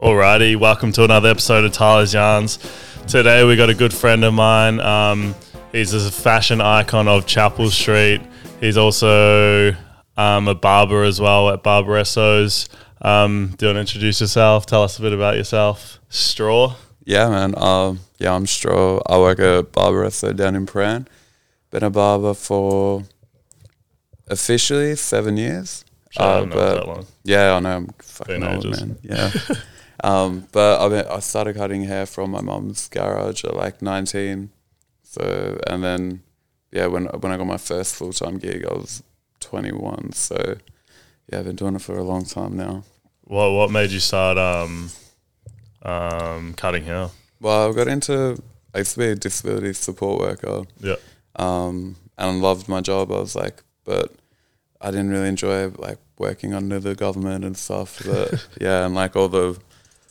Alrighty, welcome to another episode of Tyler's Yarns. Today we got a good friend of mine. Um, he's a fashion icon of Chapel Street. He's also um, a barber as well at Barberesso's. Um, do you want to introduce yourself? Tell us a bit about yourself. Straw. Yeah, man. Um, yeah, I'm Straw. I work at Barbaresso down in Prahran. Been a barber for officially seven years. Shit, I Uh, don't know but- that long. Yeah, I know. I'm fucking Been old, ages. man. Yeah. um, but I mean, I started cutting hair from my mum's garage at like 19. So, and then, yeah, when when I got my first full time gig, I was 21. So, yeah, I've been doing it for a long time now. What What made you start um, um, cutting hair? Well, I got into, I used to be a disability support worker. Yeah. um, and loved my job. I was like, but I didn't really enjoy like working under the government and stuff. But yeah, and like all the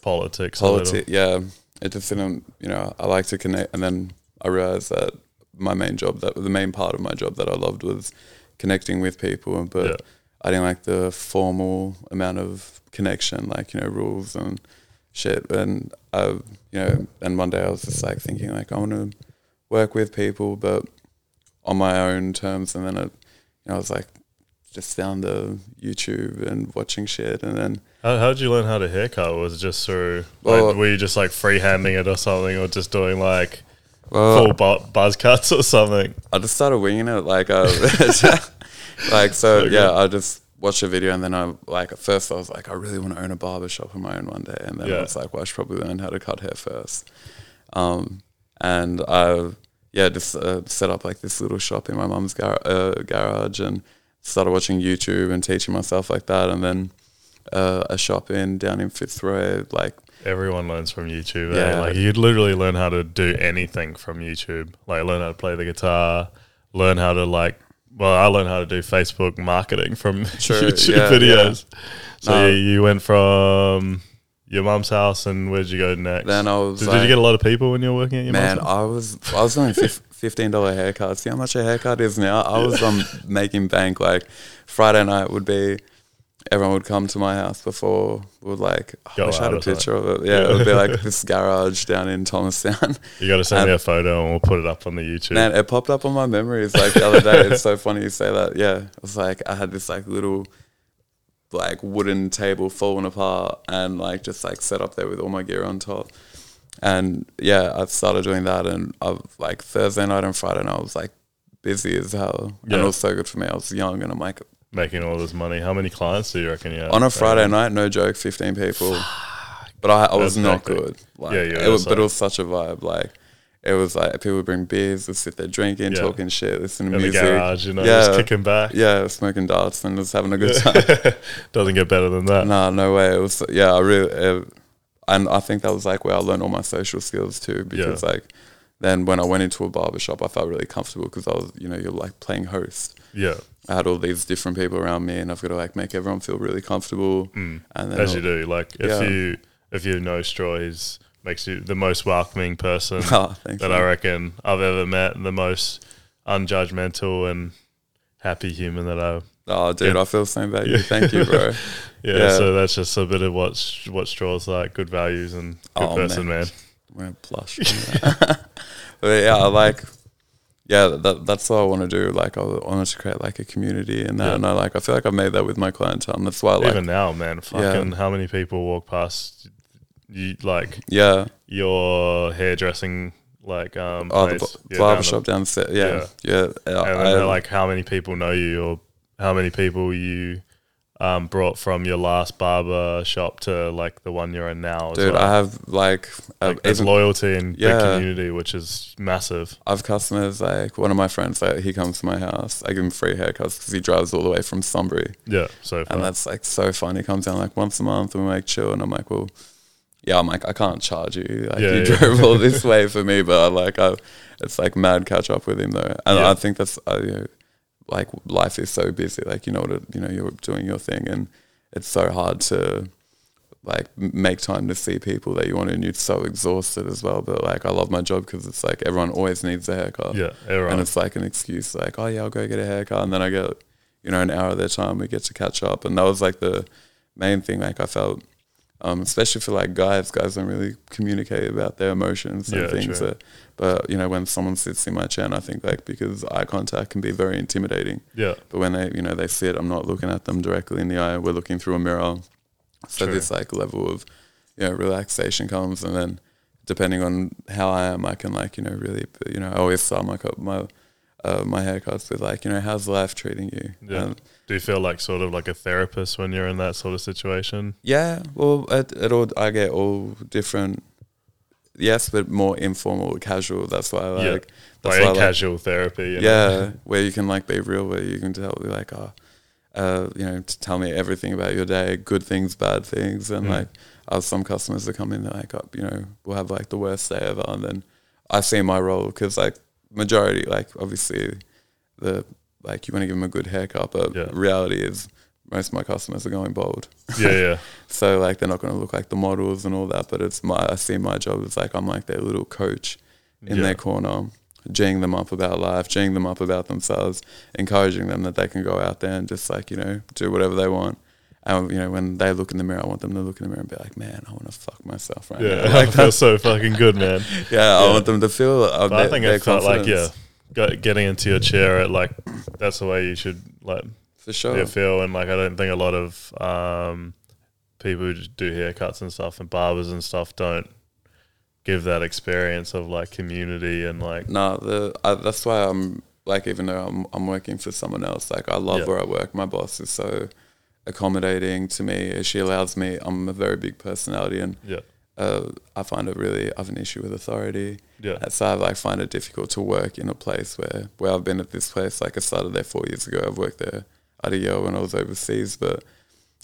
Politics. politics. Yeah, it just didn't. You know, I like to connect, and then I realized that my main job, that the main part of my job that I loved was connecting with people. But Yeah. I didn't like the formal amount of connection, like you know rules and shit. And I, you know, and one day I was just like thinking like I want to work with people, but on my own terms. And then I, you know, I was like just down the YouTube and watching shit, and then How How did you learn how to haircut? Was it just through? Well- like, were you just like freehanding it or something, or just doing like well, full bu- buzz cuts or something? I just started winging it, like, uh, like so. So yeah. I just watched a video, and then I like at first I was like, I really want to own a barber shop of my own one day, and then Yeah. I was like, well, I should probably learn how to cut hair first. Um, and I yeah just uh, set up like this little shop in my mum's gar- uh, garage, and started watching YouTube and teaching myself like that, and then uh, a shop in down in Fitzroy, like Everyone learns from YouTube. Yeah. Eh? Like you'd literally learn how to do anything from YouTube. Like learn how to play the guitar, learn how to like. Well, I learned how to do Facebook marketing from Sure, YouTube yeah, videos. So No. you, you went from your mom's house, and where'd you go next? then I was did, like, did you get a lot of people when you were working at your Man, mum's house? I was I was doing fifteen dollar haircuts. See how much a haircut is now? I was um making bank. Like Friday night would be, everyone would come to my house before. Would like oh, I Go wish I had a something. picture of it. Yeah, it would be like this garage down in Thomastown. You got to send me a photo, and we'll put it up on the YouTube. Man, it popped up on my memories like the other day. It's so funny you say that. Yeah, it was like I had this like little like wooden table falling apart and like just like set up there with all my gear on top. And yeah, I started doing that and I've like Thursday night and Friday night I was like busy as hell. Yeah. And it was so good for me. I was young and I'm like making all this money. How many clients do you reckon you had? on a Friday night, no joke, fifteen people. But I, I was not good. Like, Yeah, you it was, but it was such a vibe. Like it was like people would bring beers, would sit there drinking, Yeah. talking shit, listening to in the music. garage, you know, Yeah. just kicking back. Yeah, smoking darts and just having a good time. Doesn't get better than that. nah, no way. It was yeah, I really, uh, and I think that was like where I learned all my social skills too. Because like then when I went into a barber shop, I felt really comfortable because I was, you know, you're like playing host. Yeah, I had all these different people around me, and I've got to like make everyone feel really comfortable. mm. And then as you do. Like if Yeah. you if you know Straw, he's makes you the most welcoming person Oh, that. I reckon I've ever met, the most unjudgmental and happy human that I. Oh, dude, Yeah. I feel the same about you. Thank you, bro. Yeah, Yeah. so that's just a bit of what what Straw's like. Good values and good Oh, person, man. man. Gonna blush. but yeah, like. Yeah, that, that's what I want to do. Like, I want to create like a community and that. Yeah. And I like, I feel like I've made that with my clientele. And that's why, I like, Even now, man, fucking how many people walk past you like yeah, your hairdressing like um oh, the place, b- yeah, barber down the- shop downstairs. Yeah, yeah. And then I- like how many people know you or how many people you um, brought from your last barber shop to like the one you're in now. Dude, well. I have like, like, there's even loyalty and big Yeah. community, which is massive. I have customers like one of my friends. Like, he comes to my house. I give him free haircuts because he drives all the way from Sunbury. Yeah, so far. And that's like so fun. He comes down like once a month and we like chill. And I'm like, well, yeah, I'm like, I can't charge you. Like, Yeah, you yeah. drove all this way for me, but I like, I, it's like mad catch up with him though. And Yeah. I think that's, uh, you know, like life is so busy. Like, you know, what you know, you're doing your thing and it's so hard to like make time to see people that you want and you're so exhausted as well. But like, I love my job because it's like everyone always needs a haircut. yeah, everyone. And it's like an excuse, like, oh yeah, I'll go get a haircut, and then I get, you know, an hour of their time. We get to catch up, and that was like the main thing. Like I felt Um, especially for like guys, guys don't really communicate about their emotions and Yeah, things. true. That, but you know, when someone sits in my chair, and I think like because eye contact can be very intimidating. Yeah. But when they, you know, they sit, I'm not looking at them directly in the eye. We're looking through a mirror. So True. this like level of, you know, relaxation comes, and then depending on how I am, I can like, you know, really, you know, I always start my my uh, my haircuts with like, you know, how's life treating you? Yeah. And Do you feel like sort of like a therapist when you're in that sort of situation? yeah. Well, it, it all I get all different. Yes, but more informal, casual. That's why I Yeah. like. That's Like why I a like- casual therapy. you know? yeah, where you can like be real, where you can tell me like, oh, uh, you know, to tell me everything about your day, good things, bad things, and Mm. like, have some customers that come in, they're like, oh, you know, we'll have like the worst day ever, and then I see my role because like majority, like obviously, the like you want to give them a good haircut, but Yeah. reality is most of my customers are going bald. Yeah, yeah. So like they're not going to look like the models and all that, but it's my I see my job as like I'm like their little coach in Yeah. their corner, geeing them up about life, geeing them up about themselves, encouraging them that they can go out there and just like you know do whatever they want. And you know when they look in the mirror, I want them to look in the mirror and be like, man, I want to fuck myself right Yeah, now. I Like feel so fucking good, man. Yeah, I want them to feel. Uh, I think it felt like yeah, getting into your chair at like that's the way you should like for sure. yeah, feel. And like I don't think a lot of um, people who do haircuts and stuff and barbers and stuff don't give that experience of like community and like No, the I, that's why I'm like even though I'm I'm working for someone else, like I love Yeah. where I work. My boss is so accommodating to me. She allows me. I'm a very big personality, and yeah, uh, I find it really. I have an issue with authority. yeah, So I like find it difficult to work in a place where where I've been at this place. Like I started there four years ago. I've worked there at a year when I was overseas, but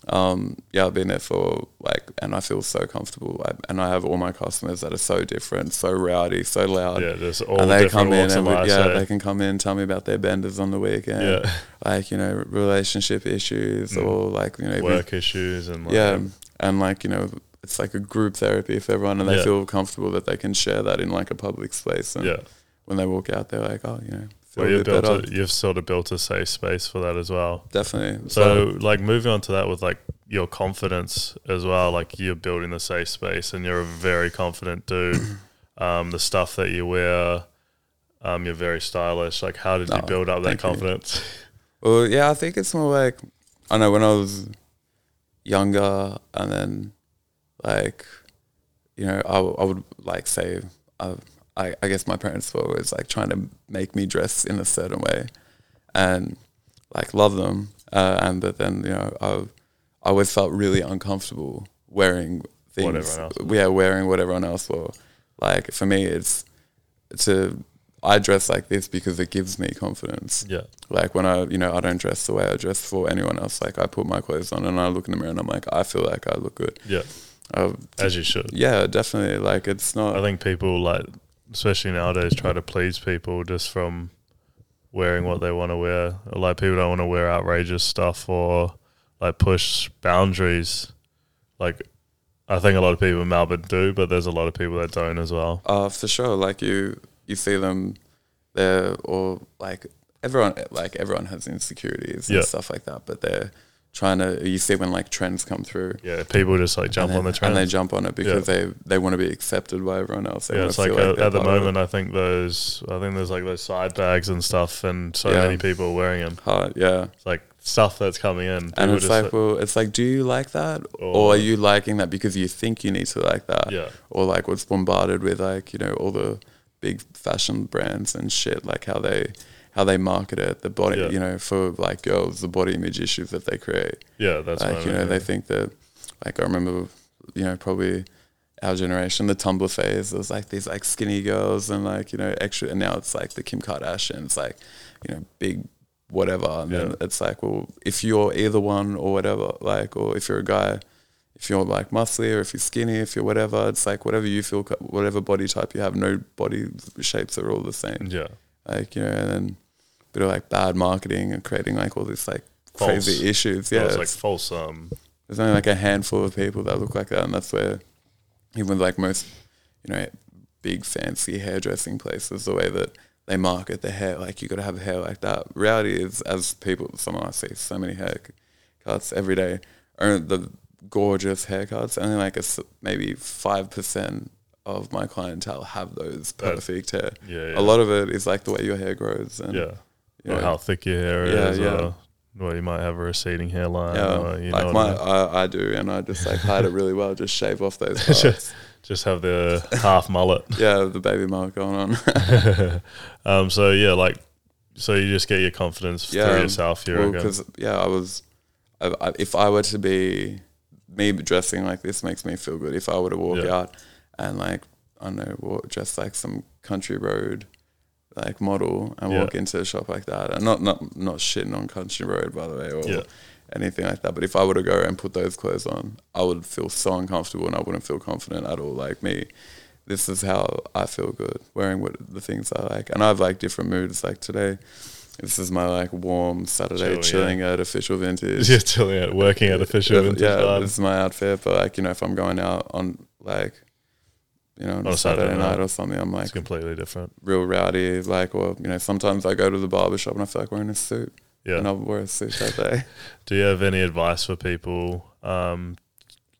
um, yeah, I've been there for like, and I feel so comfortable. I, and I have all my customers that are so different, so rowdy, so loud yeah. There's all and they come in and we, yeah, they can come in and tell me about their benders on the weekend, yeah, like you know relationship issues Mm. or like you know work issues and like, yeah, and like you know it's like a group therapy for everyone, and they Yeah. feel comfortable that they can share that in like a public space. And yeah. when they walk out, they're like, oh, you know, feel Well, a you've bit built better. a, you've sort of built a safe space for that as well. Definitely. So, like moving on to that with like your confidence as well, like you're building the safe space and you're a very confident dude. um, the stuff that you wear, um, you're very stylish. Like, how did you Oh, build up that thank you. confidence? Well, yeah, I think it's more like I know when I was younger, and then like you know, I would like say I, I I guess my parents were always like trying to make me dress in a certain way, and like love them, uh, and but then you know I I always felt really uncomfortable wearing things. everyone else Yeah, wearing what everyone else wore. Like for me, it's to I dress like this because it gives me confidence. yeah, Like when I, you know, I don't dress the way I dress for anyone else. Like I put my clothes on and I look in the mirror and I'm like, I feel like I look good. yeah, Uh, as you should. yeah, definitely. Like it's not. I think people like, especially nowadays, try to please people just from wearing what they want to wear. Like people don't want to wear outrageous stuff or like push boundaries. Like I think a lot of people in Melbourne do, but there's a lot of people that don't as well. Uh, for sure. Like you, you see them there, or like everyone, like everyone has insecurities and Yeah. stuff like that. But they're trying to. You see when like trends come through, Yeah, people just like jump on the trend. and they jump on it because they they want to be accepted by everyone else. They yeah, it's like, feel uh, they're at the part of it. moment, I think those, I think there's like those side bags and stuff, and so Yeah. many people are wearing them. Hard, yeah. It's like stuff that's coming in. And it's just, like, well, it's like, do you like that, or, Or- are you liking that because you think you need to like that? yeah, or like what's bombarded with like you know all the big fashion brands and shit like how they how they market it the body Yeah. you know for like girls the body image issues that they create. Yeah, that's like I you know they think that like I remember you know probably our generation the Tumblr phase there was like these like skinny girls and like you know extra and now it's like the Kim Kardashians like you know big whatever. And Yeah. then it's like well if you're either one or whatever like or if you're a guy if you're like muscly or if you're skinny if you're whatever it's like whatever you feel whatever body type you have no body shapes are all the same. Yeah, like you know and then bit of like bad marketing and creating like all this like False. crazy issues yeah, yeah it's like it's- false. Um, there's only like a handful of people that look like that, and that's where even like most, you know, big fancy hairdressing places, the way that they market the hair, like you got to have hair like that. Reality is, as people, someone I see so many haircuts every day, or the gorgeous haircuts. Only like a maybe five percent of my clientele have those That- perfect hair. Yeah, yeah. A lot of it is like the way your hair grows and Yeah. You or know, how thick your hair Yeah, is. yeah. Or, well, you might have a receding hairline. yeah, Or, you like know my I mean? I, I do, and I just like hide it really well. Just shave off those parts. Just have the half mullet. yeah, the baby mark going on. um, so yeah, like, so you just get your confidence Yeah, through yourself. Well, reckon? because yeah, I was. I, I, if I were to be me dressing like this makes me feel good. If I were to walk Yeah. out and like I don't know, walk, dress like some country road like model and Yeah. walk into a shop like that, and not not not shitting on country road by the way, or Yeah. anything like that. But if I were to go and put those clothes on, I would feel so uncomfortable and I wouldn't feel confident at all. Like me, this is how I feel good wearing what the things I like, and I have like different moods. Like today, this is my like warm Saturday Chill, yeah. chilling at official vintage. yeah, chilling out, working at official vintage yeah, garden. this is my outfit. But like you know, if I'm going out on like, you know, on, a Saturday, Saturday night night. or something, I'm like It's completely different. real rowdy. Like, or you know, sometimes I go to the barber shop and I feel like wearing a suit, Yeah. and I'll wear a suit that day. Do you have any advice for people, um,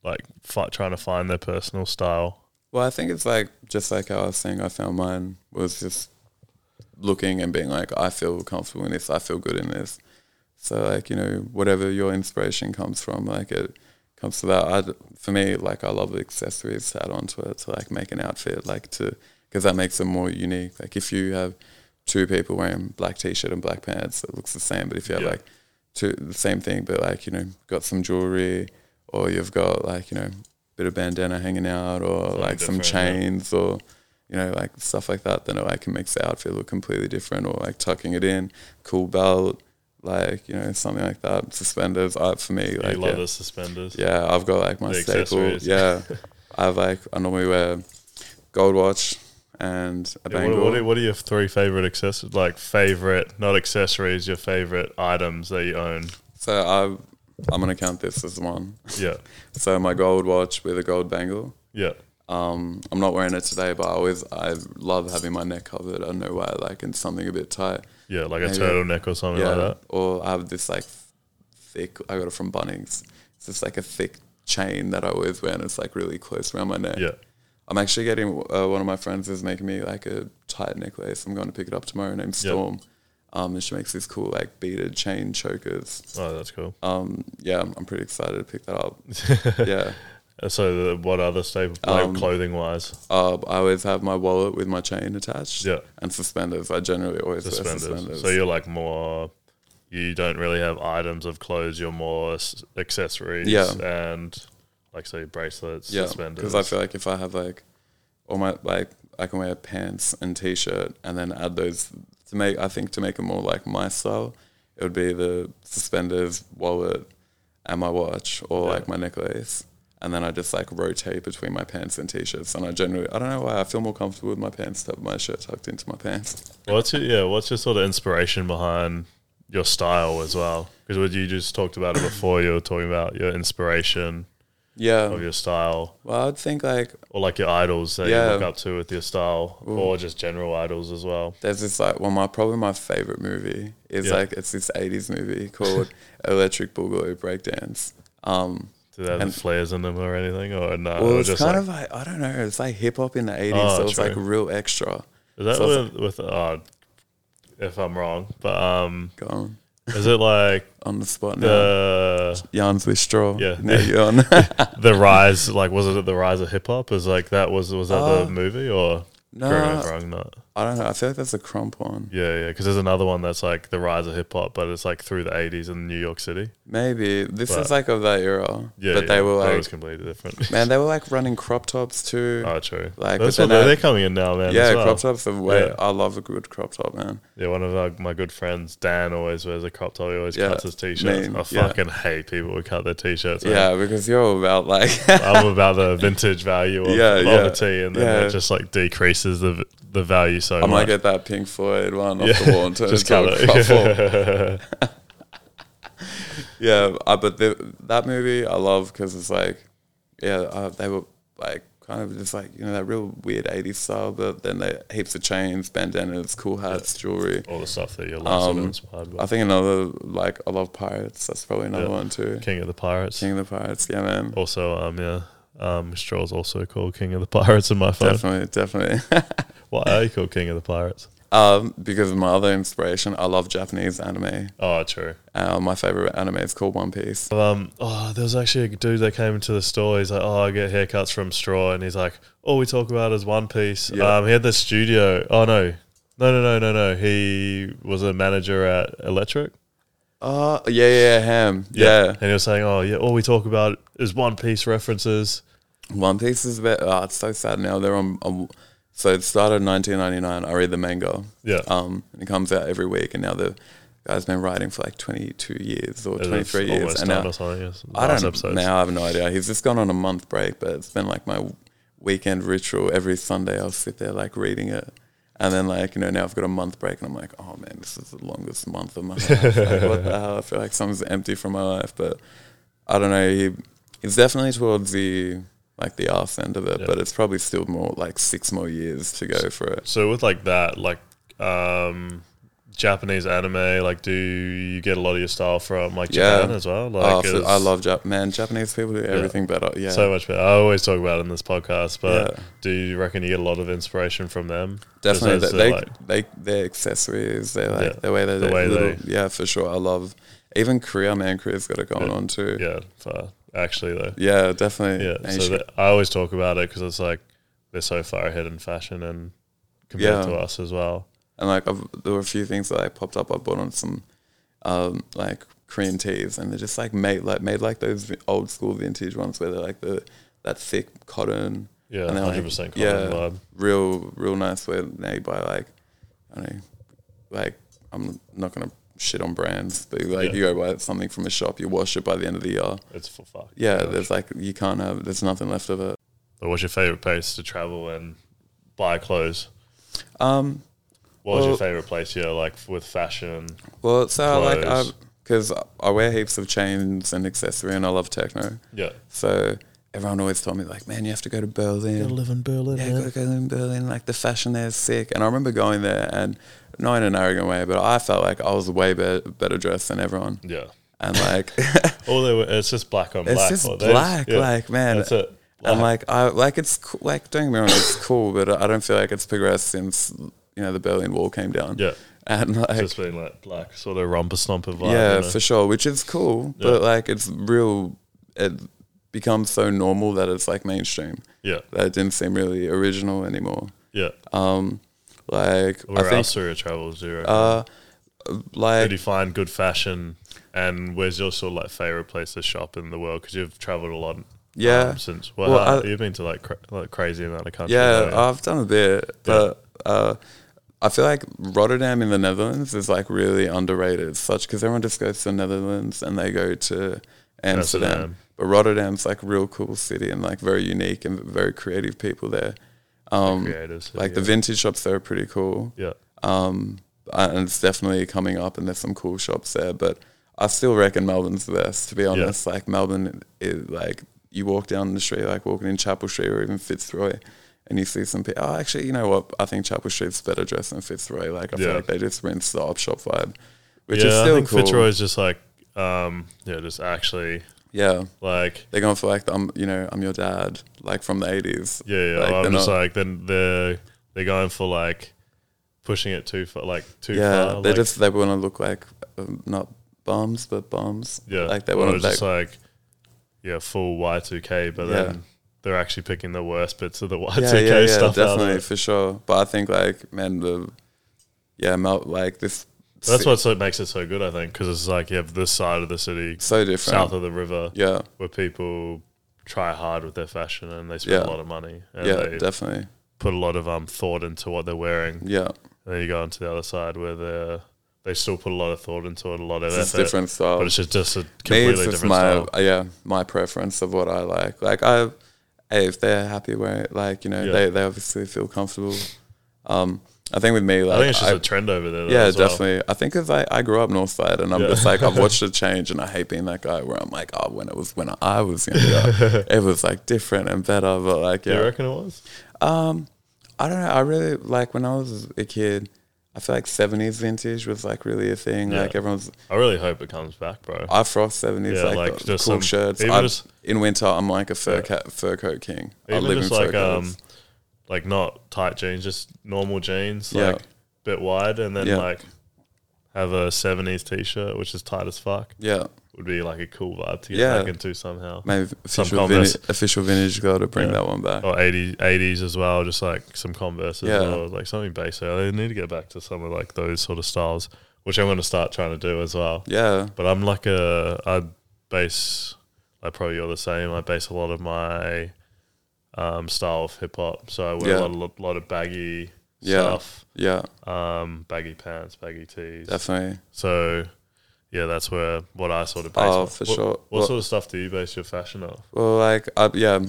like fi- trying to find their personal style? Well, I think it's like just like I was saying, I found mine was just looking and being like, I feel comfortable in this, I feel good in this. So like you know, whatever your inspiration comes from, like it comes to that. I, for me, like I love accessories to add onto it to like make an outfit, like to because that makes them more unique. Like if you have two people wearing black t-shirt and black pants, it looks the same. But if you have Yeah. like two the same thing, but like you know, got some jewelry, or you've got like you know, a bit of bandana hanging out, or Something like some different, yeah. chains, or you know, like stuff like that, then it like, can make the outfit look completely different, or like tucking it in, cool belt, like you know, something like that. Suspenders, art for me, like you love yeah, the suspenders. yeah, I've got like my The staple. Yeah, I have like I normally wear gold watch and a Yeah, bangle. what, what, are, what are your three favorite accessories? Like favorite, not accessories, your favorite items that you own? so I, I'm gonna count this as one. Yeah, So my gold watch with a gold bangle. yeah, Um, I'm not wearing it today, but I always I love having my neck covered. I don't know why, like in something a bit tight. yeah, like a turtleneck or something yeah, like that. or I have this like thick. I got it from Bunnings. It's just like a thick chain that I always wear, and it's like really close around my neck. Yeah, I'm actually getting uh, one of my friends is making me like a tight necklace. I'm going to pick it up tomorrow. Named. Storm. Um, and she makes these cool like beaded chain chokers. oh, that's cool. Um, yeah, I'm, I'm pretty excited to pick that up. yeah. So, the, what other staple, like Um, clothing wise? Uh, I always have my wallet with my chain attached. Yeah, And suspenders. I generally always wear suspenders. suspenders. So you're like more. You don't really have items of clothes. You're more s- accessories. Yeah. and like say bracelets, yeah, suspenders. because I feel like if I have like all my like I can wear pants and t-shirt and then add those to make I think to make it more like my style, it would be the suspenders, wallet, and my watch or Yeah. like my necklace. And then I just like rotate between my pants and t-shirts. And I generally, I don't know why, I feel more comfortable with my pants to have my shirt tucked into my pants. What's your yeah? What's your sort of inspiration behind your style as well? Because what you just talked about it before, you were talking about your inspiration Yeah. of your style, Well, I'd think like or like your idols that Yeah. you look up to with your style, or just general idols as well. there's this like well my probably my favorite movie is Yeah. like it's this 80s movie called Electric Boogaloo Breakdance. Um Do they have flares in them or anything, or no? well it's kind like, of like I don't know, it's like hip hop in the 80s Oh, so it's like true. real extra. is that so- with, with uh, if I'm wrong, but um, Go on. is it like On the spot now. the Yarns with straw. Yeah. Now you're on. the rise? Like, was it the rise of hip hop? Is like that was was that Uh, the movie or? no, correct me if I'm wrong, not. I don't know. I feel like that's a crump one. Yeah, yeah, because there's another one that's like the rise of hip hop, but it's like through the 80s in New York City. Maybe this But- is like of that era. Yeah, but yeah, they were like, was completely different. man, they were like running crop tops too. oh, true. Like, That's what they're, they're coming in now, man. yeah, as well. crop tops are way. Yeah. I love a good crop top, man. Yeah, one of our, my good friends, Dan, always wears a crop top. He always Yeah, cuts his t-shirts. mean, I fucking hate people who cut their t-shirts. man. Yeah, because you're all about like. I'm about the vintage value of, Yeah, of yeah. a tee, and then it just like decreases the the value so I much. might get that Pink Floyd one off yeah, the wall and turn just it into a it. couple. Yeah, uh, but the, that movie I love because it's like, yeah, uh, they were like kind of just like you know that real weird '80s style, but then they heaps of chains, bandanas, cool hats, jewelry. All the stuff that you're Um, inspired by. I think another like I love pirates. That's probably another Yeah. one too. King of the Pirates. King of the Pirates, yeah, man. Also, um, yeah, um, Straw's also called King of the Pirates in my phone. Definitely, definitely. Why are you called King of the Pirates? um, because of my other inspiration, I love Japanese anime. Oh, true. Uh, my favorite anime is called One Piece. Um, oh, there was actually a dude that came into the store. He's like, "Oh, I get haircuts from Straw," and he's like, "All we talk about is One Piece." Yeah. Um, he had the studio. Oh no, no, no, no, no, no. He was a manager at Electric. Oh, yeah, yeah, Ham. Yeah. and he was saying, "Oh, yeah, all we talk about is One Piece references." One Piece is about, oh, it's so sad now. They're on, so it started in 1999. I read the manga. Yeah, Um, and it comes out every week, and now the guy's been writing for like 22 years or It's 23 years. almost And done now, or something. Yes. I Last don't episodes. now. I have no idea. He's just gone on a month break, but it's been like my weekend ritual. Every Sunday, I'll sit there like reading it, and then like you know now I've got a month break, and I'm like, oh man, this is the longest month of my life. like, what the hell? I feel like something's empty from my life, but I don't know. He he's definitely towards the like the arse end of it, Yeah. but it's probably still more like six more years to go for it. So with like that, like um, Japanese anime, like do you get a lot of your style from like Yeah. Japan as well? Oh, Like is- I love Japan. Man, Japanese people do everything better. Yeah, so much better. I always talk about it in this podcast, but Yeah. do you reckon you get a lot of inspiration from them? definitely. They, they're, like- they, their accessories, they like Yeah, the way they, the they way little, they- yeah, for sure. I love even Korea. Man, Korea's got it going Yeah. on too. yeah, for, actually though. Yeah, definitely. Yeah, And so that, I always talk about it because it's like they're so far ahead in fashion and compared Yeah. to us as well. And like I've, there were a few things that I popped up. I bought on some um, like Korean tees, and they're just like made like made like those old school vintage ones where they're like the that thick cotton. Yeah, And they're like- hundred percent yeah. vibe. real real nice where made by like I don't know like I'm not gonna shit on brands but like Yeah. you go buy something from a shop you wash it by the end of the year It's for fuck. yeah gosh. there's like you can't have there's nothing left of it But what's your favorite place to travel and buy clothes? um What was your favorite place here, like with fashion? well so like I Clothes. Um, because I wear heaps of chains and accessory and I love techno Yeah, so everyone always told me like man you have to go to Berlin live in Berlin. yeah, gotta go in Berlin. Like the fashion there is sick. And I remember going there, and not in an arrogant way, but I felt like I was way better, better dressed than everyone. Yeah. And like, All they were, it's just black on black. it's black. just black. Yeah. Like man, That's it. and Black. like I like it's cool, like don't get me wrong, it's cool, but I don't feel like it's progressed since you know the Berlin Wall came down. yeah, And like just being like black, sort of romper stomper vibe. yeah, you know? for sure, which is cool, Yeah. but like it's real. It becomes so normal that it's like mainstream. yeah, That it didn't seem really original anymore. yeah. Um, like Where I think else are your travels? Reckon? uh, Where like do you find good fashion? And where's your sort of like favorite place to shop in the world? Because you've traveled a lot. Yeah. um, since well, Well, I- you've been to like cra- like crazy amount of countries. Yeah? I've done a bit, but uh, I feel like Rotterdam in the Netherlands is like really underrated. Such because everyone just goes to the Netherlands and they go to Amsterdam, Amsterdam. but Rotterdam's like a real cool city and like very unique and very creative people there. Um, creators. like the vintage shops there are pretty cool. yeah, Um, and it's definitely coming up, and there's some cool shops there. But I still reckon Melbourne's the best, to be honest. Like Melbourne is like you walk down the street, like walking in Chapel Street or even Fitzroy, and you see some people. Oh, actually, you know what? I think Chapel Street's better dressed than Fitzroy. Like I Yeah. feel like they just rinse the op shop vibe, which yeah. is I still think cool. Fitzroy is just like, um, yeah, just actually Yeah, like, they're going for like I'm, you know, I'm your dad, like from the '80s. yeah, yeah. Like, I'm just not- like, then they're they're going for like pushing it too far, like too yeah, far. they like, just they want to look like um, not bums but bums. yeah, like they or want to just like yeah, full Y2K, but Yeah. then they're actually picking the worst bits of the Y2K yeah, yeah, yeah, stuff definitely for sure. But I think like man, the yeah, Mel, like this. That's what so makes it so good, I think, because it's like you have this side of the city, so different. south of the river, yeah, where people try hard with their fashion and they spend Yeah. a lot of money and yeah, definitely. put a lot of um thought into what they're wearing. Yeah, And then you go onto the other side where they they still put a lot of thought into it, a lot of it's effort, different style. but it's just, just a Me, completely just different my style. yeah, my preference of what I like. Like I, hey, if they're happy wearing it, like you know, Yeah. they they obviously feel comfortable. Um, I think with me, like I think it's just I- a trend over there. yeah, as well. definitely. I think because I, I grew up north side, and I'm Yeah. just like I've watched it change, and I hate being that guy where I'm like, oh, when it was when I was younger, it was like different and better. But like, Do you reckon it was? um, I don't know. I really like when I was a kid. I feel like '70s vintage was like really a thing. Yeah. Like everyone's I really hope it comes back, bro. I frost '70s, Yeah, like, like cool some- shirts. I, just- in winter, I'm like a fur Yeah. cat, fur coat king. I Even live just in fur like um, like not tight jeans, just normal jeans, Yeah. like bit wide, and then like have a '70s t-shirt which is tight as fuck. yeah, Would be like a cool vibe to get Yeah. back into somehow. maybe official Converse. vintage, official vintage got to bring Yeah. that one back. Or 80s, 80s as well, just like some Converse as Yeah. well, like something basic. They need to get back to some of like those sort of styles, which I'm going to start trying to do as well. Yeah, But I'm like a I base like probably you're the same. I base a lot of my um, style of hip hop, so I wear Yeah. a lot of lot of baggy Yeah. stuff, yeah, um, baggy pants, baggy tees. definitely. So yeah, that's where what I sort of base. Oh, my- for what, sure. What Well- sort of stuff do you base your fashion off? Well, like, I, yeah,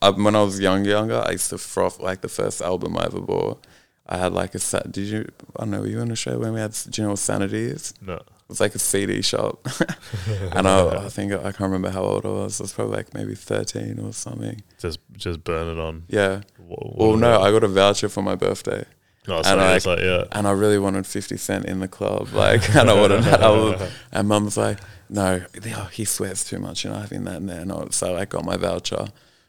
I, when I was young, younger, I used to froth like the first album I ever bought. I had like a set. Did you? I don't know. Were you in show when we had? Do you know what Sanity is? No, It was like a CD shop, and I, I think I can't remember how old I was. I was probably like maybe thirteen or something. just just burn it on. Yeah. What, Well, no, I got a voucher for my birthday, oh, and I- like yeah. and I really wanted Fifty Cent in the club. Like, and I wanted. I was, and mum's like, "No, he sweats too much. You're not having that in there." No, so I got my voucher,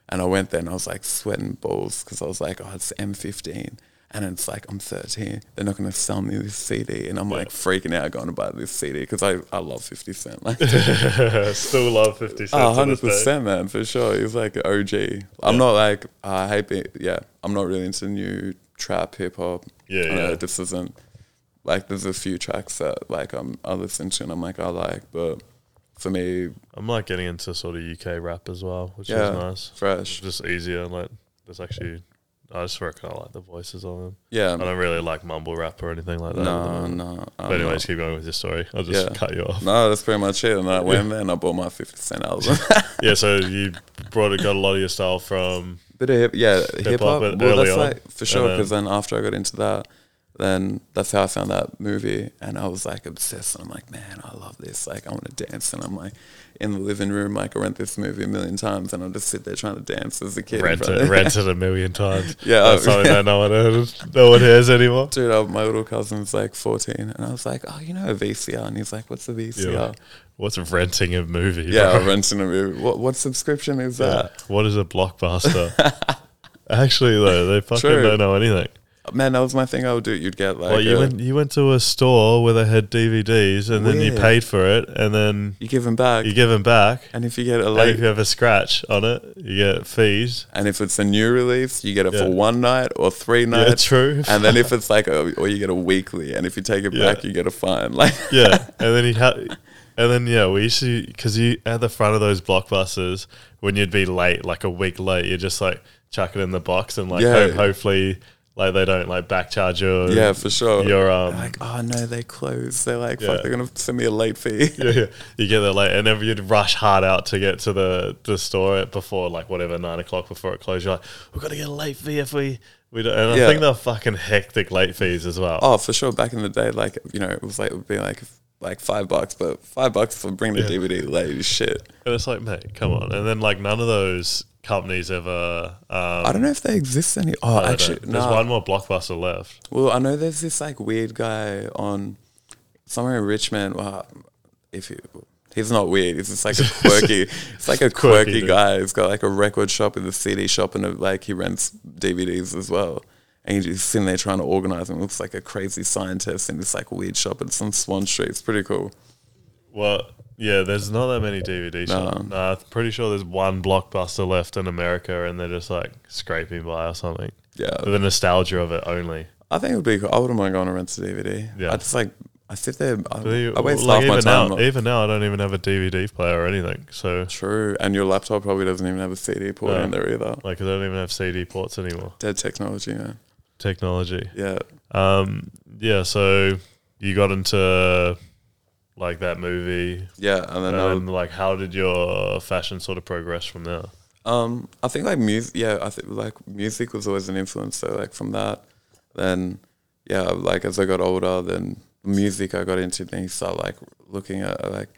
and I went there, and I was like sweating balls because I was like, "Oh, it's M15." And it's like I'm 13. They're not going to sell me this CD, and I'm like freaking out going to buy this CD because I, I love 50 Cent. Like, Still love Fifty Cent. Oh, 100%, man, for sure. He's like an OG. I'm not like I hate it. Yeah, I'm not really into new trap hip hop. Yeah, I know. This isn't like there's a few tracks that like I'm I listen to and I'm like I like, but for me, I'm like getting into sort of UK rap as well, which yeah, is nice. It's fresh. just easier. Like there's actually, I just reckon I like the voices on them. Yeah, I don't really like mumble rap or anything like that. at no, no. I'm But anyways, not. keep going with your story. I'll just Yeah. cut you off. no, that's pretty much it. And I went there and I bought my 50 Cent album. Yeah, so you brought it, got a lot of your style from Bit of hip, yeah, hip hop. but Well, early that's on, like for sure. Because then after I got into that, then that's how I found that movie, and I was like obsessed. And I'm like, man, I love this. Like, I want to dance. And I'm like in the living room, like I rent this movie a million times, and I just sit there trying to dance as a kid. rent it, rent it a million times. Yeah, that's something that no one hears, no one hears anymore. Dude, my little cousin's like 14, and I was like, oh, you know a VCR? And he's like, what's a VCR? Yeah. What's renting a movie? Yeah, bro? renting a movie. What what subscription is Yeah. that? What is a blockbuster? Actually, though, they fucking True. don't know anything. Man, that was my thing. I would do. You'd get like Well, you a- went you went to a store where they had DVDs, and then you Weird. paid for it, and then you give them back, you give them back. and if you get a And late if you have a scratch on it, you get fees. And if it's a new release, you get it Yeah. for one night or three Yeah, nights. true. and then if it's like a, or you get a weekly, and if you take it Yeah. back, you get a fine. Like, yeah, and then you had, and then yeah, we used to because you at the front of those blockbusters when you'd be late, like a week late, you just like chuck it in the box and like Yeah. hope, hopefully like they don't like backcharge your yeah, for sure. your um like, oh no, they close. They're like, Yeah. fuck, they're gonna send me a late fee. yeah, yeah. You get there late, and then you'd rush hard out to get to the, the store before like whatever nine o'clock before it closed. You're like, we've got to get a late fee if we we don't. And I Yeah. think they're fucking hectic late fees as well. Oh, for sure. Back in the day, like you know, it was like it would be like like five bucks, but five bucks for bringing the Yeah. DVD late shit. And it's like, mate, come on. And then like none of those companies ever. Um, I don't know if they exist any. Oh, no, actually, there's one more blockbuster left. Well, I know there's this like weird guy on somewhere in Richmond. Well, if you, he's not weird, he's just like a quirky. it's like a Quirky quirky, guy. He's got like a record shop with a CD shop and a, like he rents DVDs as well. And he's just sitting there trying to organize and Looks like a crazy scientist in this like weird shop. It's on Swan Street. It's pretty cool. Well, yeah, there's not that many DVD No. shops. I'm pretty sure there's one blockbuster left in America, and they're just like scraping by or something. Yeah, The nostalgia of it only. I think it would be cool. I wouldn't mind going to rent a DVD. Yeah. I just like I sit there. I, They- I waste like half my even time. now, even now, I don't even have a DVD player or anything. So True, and your laptop probably doesn't even have a CD port No. in there either. like, I don't even have CD ports anymore. Dead technology, man. Technology. Yeah. Um, yeah. So you got into like that movie, Yeah, and then then like, how did your fashion sort of progress from there? Um, I think like music. Yeah, I think like music was always an influence. So like from that, then yeah, like as I got older, then music I got into, then you start like looking at like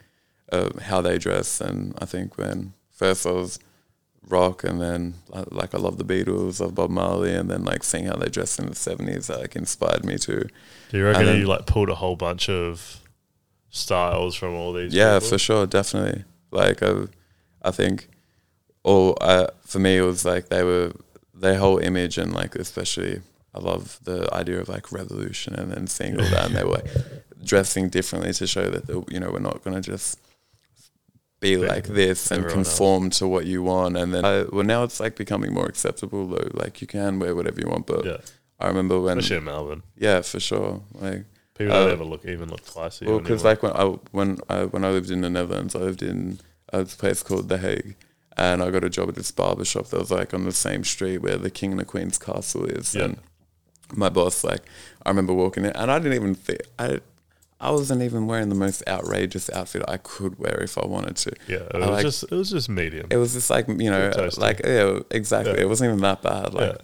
uh, how they dress, and I think when first I was rock, and then uh, like I love the Beatles, of Bob Marley, and then like seeing how they dressed in the seventies, like inspired me to. Do you reckon then- you like pulled a whole bunch of styles from all these? Yeah, people? for sure, definitely. Like I, I think, all uh, for me it was like they were their whole image and like especially I love the idea of like revolution and then seeing all that and they were dressing differently to show that they, you know we're not going to just be like this and everyone else. conform to what you want and then I, well now it's like becoming more acceptable though like you can wear whatever you want but Yeah, I remember when especially in Melbourne. yeah for sure like People Uh, don't ever look even look twice. well, because like when I when I when I lived in the Netherlands, I lived in a place called The Hague, and I got a job at this barber shop that was like on the same street where the King and the Queen's castle is. Yeah. And my boss, like, I remember walking in, and I didn't even think I. I wasn't even wearing the most outrageous outfit I could wear if I wanted to. yeah, it was like- just it was just medium. It was just like you know, like yeah, exactly. Yeah. It wasn't even that bad. Like,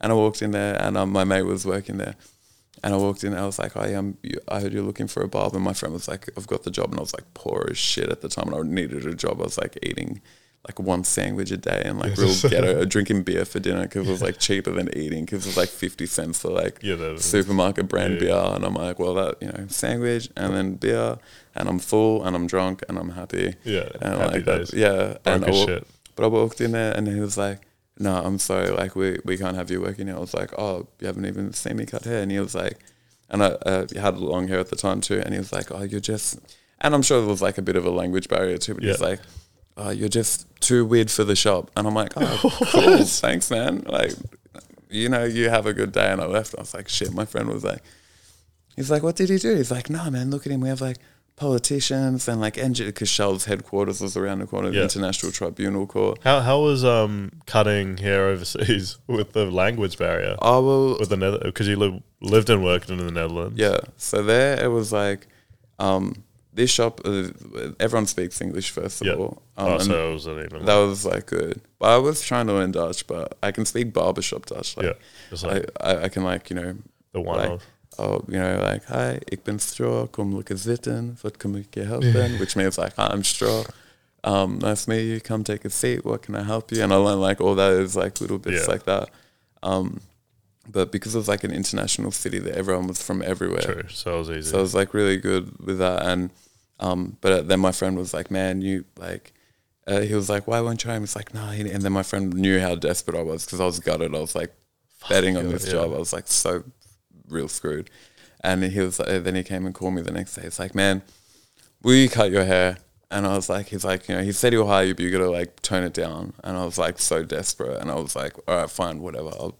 and I walked in there, and um, my mate was working there, and I walked in. and I was like, I am. I heard you're looking for a barber. And my friend was like, I've got the job, and I was like, poor as shit at the time, and I needed a job. I was like eating like one sandwich a day and like real ghetto, drinking beer for dinner because it was like cheaper than eating because it was like fifty cents for like yeah, supermarket brand Yeah. beer, and I'm like, well, that you know, sandwich and then beer, and I'm full and I'm drunk and I'm happy. yeah, And happy like that, days. yeah, and I shit. but I walked in there and he was like, "No, I'm sorry, like we we can't have you working here." I was like, "Oh, you haven't even seen me cut hair," and he was like, and I uh, had long hair at the time too, and he was like, "Oh, you're just," and I'm sure there was like a bit of a language barrier too, but he was like. Oh, you're just too weird for the shop, and I'm like, oh, cool, thanks, man. Like, you know, you have a good day, and I left. I was like, shit. My friend was like, he's like, what did he do? He's like, no, man. Look at him. We have like politicians and like engine because Shell's headquarters was around the corner, the Yeah. International Tribunal Court. How how was um cutting hair overseas with the language barrier Oh well, with the Nether because you li- lived and worked in the Netherlands? yeah. So there it was like, um, this shop. Uh, everyone speaks English first of Yeah. all. Um, oh, and so it wasn't even that was like good. But I was trying to learn Dutch, but I can speak barbershop Dutch. Like, yeah, just like I, I, I can like you know the one like, off. Oh, you know, like, hi, ik ben Stro, kom lekker zitten, wat kan ik je helpen? Which means like, hi, I'm Stro, um, nice to meet you, come take a seat, what can I help you? And I learned like all that is like little bits Yeah. like that. Um, but because it was like an international city that everyone was from everywhere, True, so it was easy. so I was like really good with that. And um, but then my friend was like, "Man, you like." Uh, he was like, "Why won't you try?" him?" It's like, "No." And then my friend knew how desperate I was because I was gutted. I was like betting on this yeah. job. I was like so real screwed. And he was like, then he came and called me the next day. It's like, "Man, will you cut your hair?" And I was like, "He's like, you know, he said he'll hire you, but you gotta like tone it down." And I was like so desperate. And I was like, "All right, fine, whatever. I'll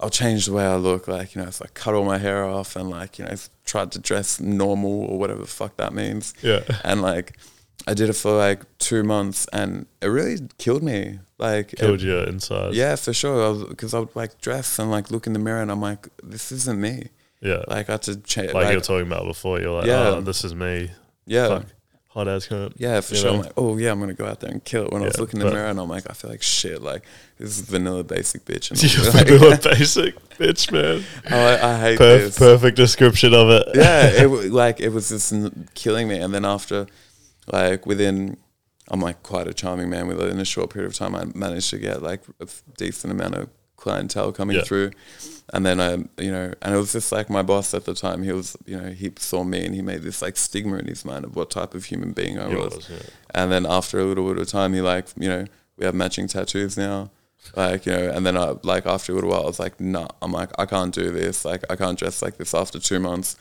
I'll change the way I look. Like, you know, so I cut all my hair off and like, you know, tried to dress normal or whatever the fuck that means. yeah, And like, I did it for like two months and it really killed me. Like, it- killed your inside. yeah, for sure. Because I, would like dress and like look in the mirror and I'm like, this isn't me. yeah. Like, I had to change. like, Like, you were talking about before. You're like, Yeah. oh, this is me. yeah. Fuck. Hot ass cunt. Yeah, for You sure. know? I'm like, oh yeah, I'm gonna go out there and kill it. When I was looking in the mirror and I'm like, I feel like shit. Like this is vanilla basic bitch. And You're like, vanilla basic bitch, man. oh, I, I hate Perf- this. perfect description of it. yeah, it like it was just n- killing me. And then after, like within, I'm like quite a charming man. Within a short period of time, I managed to get like a decent amount of clientele coming Yeah. through. And then I, you know, and it was just like my boss at the time. He was, you know, he saw me and he made this like stigma in his mind of what type of human being I was. was, yeah. And then after a little bit of time, he like, you know, we have matching tattoos now. Like, you know, and then I, like, after a little while, I was like, nah, I'm like, I can't do this. Like, I can't dress like this after two months.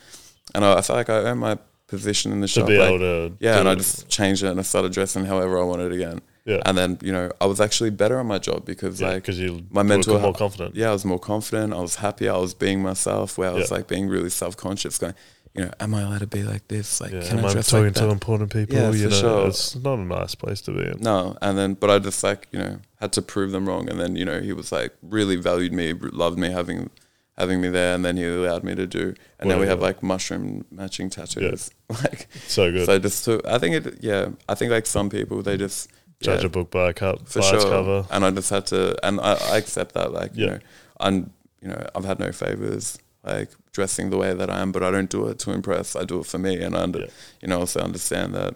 And I, I felt like I earned my position in the To shop. be like, able to. yeah, and I just changed it and I started dressing however I wanted again. Yeah. And then, you know, I was actually better at my job because, Yeah, like, because you my were mental more confident. yeah, I was more confident. I was happier. I was being myself. Where I was Yeah. like being really self conscious, going, you know, am I allowed to be like this? Like, can am I I dress talking like that? to important people? Yeah, you for know, sure. it's not a nice place to be in. No, and then but I just like you know had to prove them wrong, and then you know he was like really valued me, r- loved me having having me there, and then he allowed me to do, and then we have like mushroom matching tattoos, like So good. so just to I think it yeah I think like some people they just Judge yeah, a book by a cup, for by sure, its cover. and I just had to and I, I accept that like you Yeah. know I'm you know I've had no favors like dressing the way that I am, but I don't do it to impress. I do it for me, and I, under, Yeah. you know, also understand that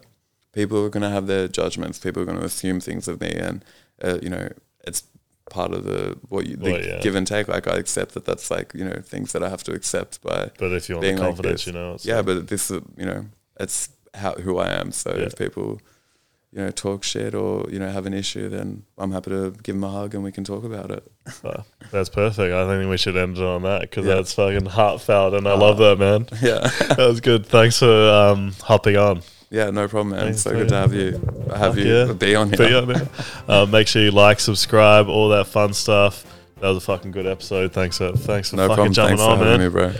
people are going to have their judgments. People are going to assume things of me, and uh, you know, it's part of the what you the Well, yeah. give and take. Like I accept that that's like you know things that I have to accept by But if you want being the confidence, this. you know, it's yeah. like- But this is you know, it's how who I am. So Yeah. if people you know talk shit or you know have an issue, then I'm happy to give them a hug and we can talk about it. Uh, that's perfect. I think we should end it on that because Yeah. that's fucking heartfelt, and I Uh, love that, man. Yeah. That was good. Thanks for um, hopping on. Yeah, no problem, man. Thanks, so good to have you. Have you yeah. be on here. Be on it. Uh, make sure you like, subscribe, all that fun stuff. That was a fucking good episode. Thanks for thanks for No fucking problem. jumping Thanks on, man. me, bro.